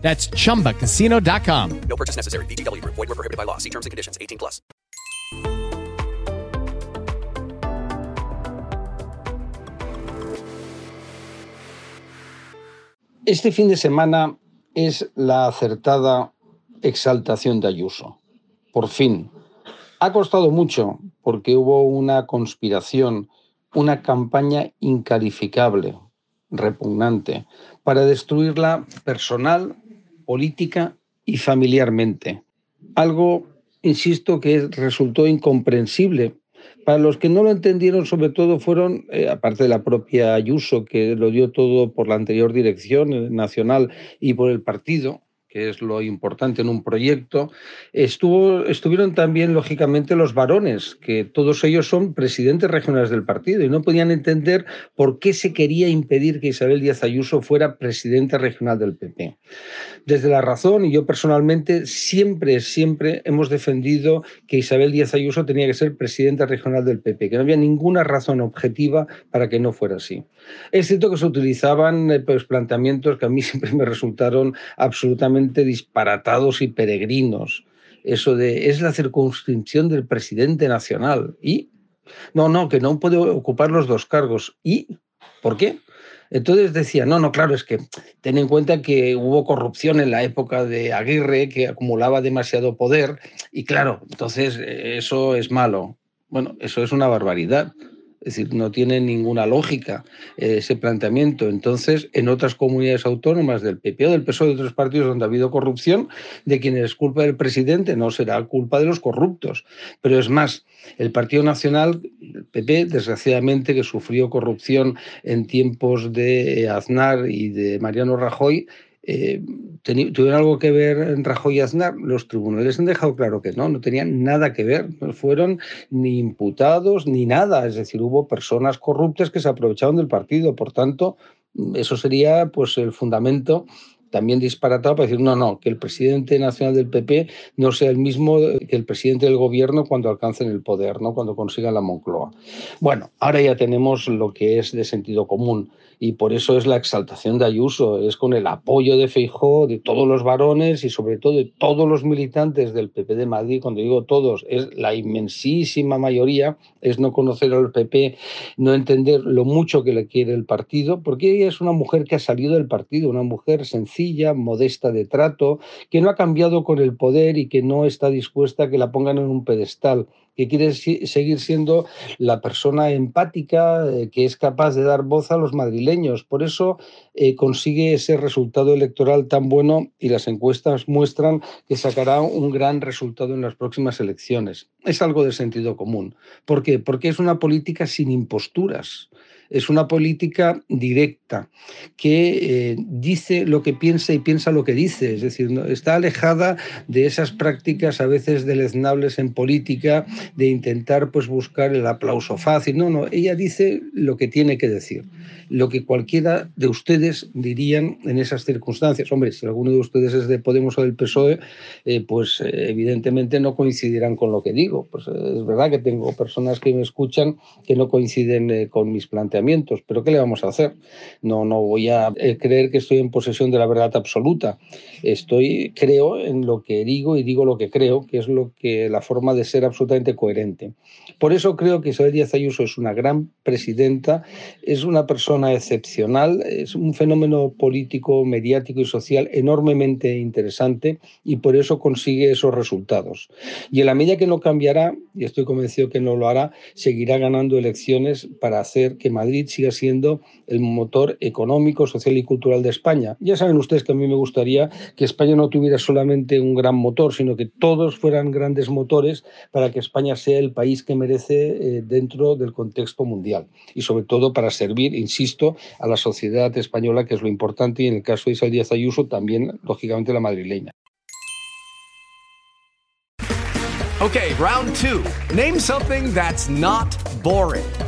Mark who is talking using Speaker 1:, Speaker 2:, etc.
Speaker 1: That's chumbacasino.com.
Speaker 2: No purchase necessary. VGW Group. Void were prohibited by law. See terms and conditions. 18 plus.
Speaker 3: Este fin de semana es la acertada exaltación de Ayuso. Por fin. Ha costado mucho porque hubo una conspiración, una campaña incalificable, repugnante, para destruirla personal, política y familiarmente. Algo, insisto, que resultó incomprensible. Para los que no lo entendieron, sobre todo, fueron, eh, aparte de la propia Ayuso, que lo dio todo por la anterior dirección nacional y por el partido, que es lo importante en un proyecto, estuvo, estuvieron también, lógicamente, los varones, que todos ellos son presidentes regionales del partido y no podían entender por qué se quería impedir que Isabel Díaz Ayuso fuera presidenta regional del PP. Desde la razón, y yo personalmente siempre, siempre hemos defendido que Isabel Díaz Ayuso tenía que ser presidenta regional del PP, que no había ninguna razón objetiva para que no fuera así. Es cierto que se utilizaban eh, pues, planteamientos que a mí siempre me resultaron absolutamente disparatados y peregrinos. Eso de es la circunscripción del presidente nacional. ¿Y? No, no, que no puede ocupar los dos cargos. ¿Y? ¿Por qué? Entonces decía, no, no, claro, es que ten en cuenta que hubo corrupción en la época de Aguirre, que acumulaba demasiado poder, y claro, entonces eh, eso es malo. Bueno, eso es una barbaridad. Es decir, no tiene ninguna lógica eh, ese planteamiento. Entonces, en otras comunidades autónomas del PP o del PSOE de otros partidos donde ha habido corrupción, de quien es culpa del presidente no será culpa de los corruptos. Pero es más, el Partido Nacional, el PP, desgraciadamente, que sufrió corrupción en tiempos de Aznar y de Mariano Rajoy, eh, ¿Tuvieron algo que ver en Rajoy y Aznar? Los tribunales han dejado claro que no, no tenían nada que ver, no fueron ni imputados ni nada, es decir, hubo personas corruptas que se aprovecharon del partido, por tanto, eso sería pues el fundamento también disparatado para decir, no, no, que el presidente nacional del PP no sea el mismo que el presidente del gobierno cuando alcancen el poder, ¿no? cuando consigan la Moncloa. Bueno, ahora ya tenemos lo que es de sentido común y por eso es la exaltación de Ayuso, es con el apoyo de Feijó, de todos los varones y sobre todo de todos los militantes del PP de Madrid, cuando digo todos, es la inmensísima mayoría, es no conocer al PP, no entender lo mucho que le quiere el partido, porque ella es una mujer que ha salido del partido, una mujer sencilla, modesta de trato, que no ha cambiado con el poder y que no está dispuesta a que la pongan en un pedestal que quiere seguir siendo la persona empática eh, que es capaz de dar voz a los madrileños. Por eso eh, consigue ese resultado electoral tan bueno y las encuestas muestran que sacará un gran resultado en las próximas elecciones. Es algo de sentido común. ¿Por qué? Porque es una política sin imposturas es una política directa que eh, dice lo que piensa y piensa lo que dice, es decir, está alejada de esas prácticas a veces deleznables en política de intentar pues buscar el aplauso fácil, no, no, ella dice lo que tiene que decir, lo que cualquiera de ustedes dirían en esas circunstancias. Hombre, si alguno de ustedes es de Podemos o del PSOE, eh, pues eh, evidentemente no coincidirán con lo que digo. Pues es verdad que tengo personas que me escuchan que no coinciden con mis planteamientos pero ¿qué le vamos a hacer? No, no voy a eh, creer que estoy en posesión de la verdad absoluta. Estoy, creo en lo que digo y digo lo que creo, que es lo que la forma de ser absolutamente coherente. Por eso creo que Isabel Díaz Ayuso es una gran presidenta, es una persona excepcional, es un fenómeno político, mediático y social enormemente interesante y por eso consigue esos resultados. Y en la medida que no cambiará, y estoy convencido que no lo hará, seguirá ganando elecciones para hacer que Madrid Madrid siga siendo el motor económico, social y cultural de España. Ya saben ustedes que a mí me gustaría que España no tuviera solamente un gran motor, sino que todos fueran grandes motores para que España sea el país que merece eh, dentro del contexto mundial y sobre todo para servir, insisto, a la sociedad española, que es lo importante, y en el caso de Isabel Díaz Ayuso también, lógicamente, la madrileña.
Speaker 4: Okay, round two. Name something that's not boring.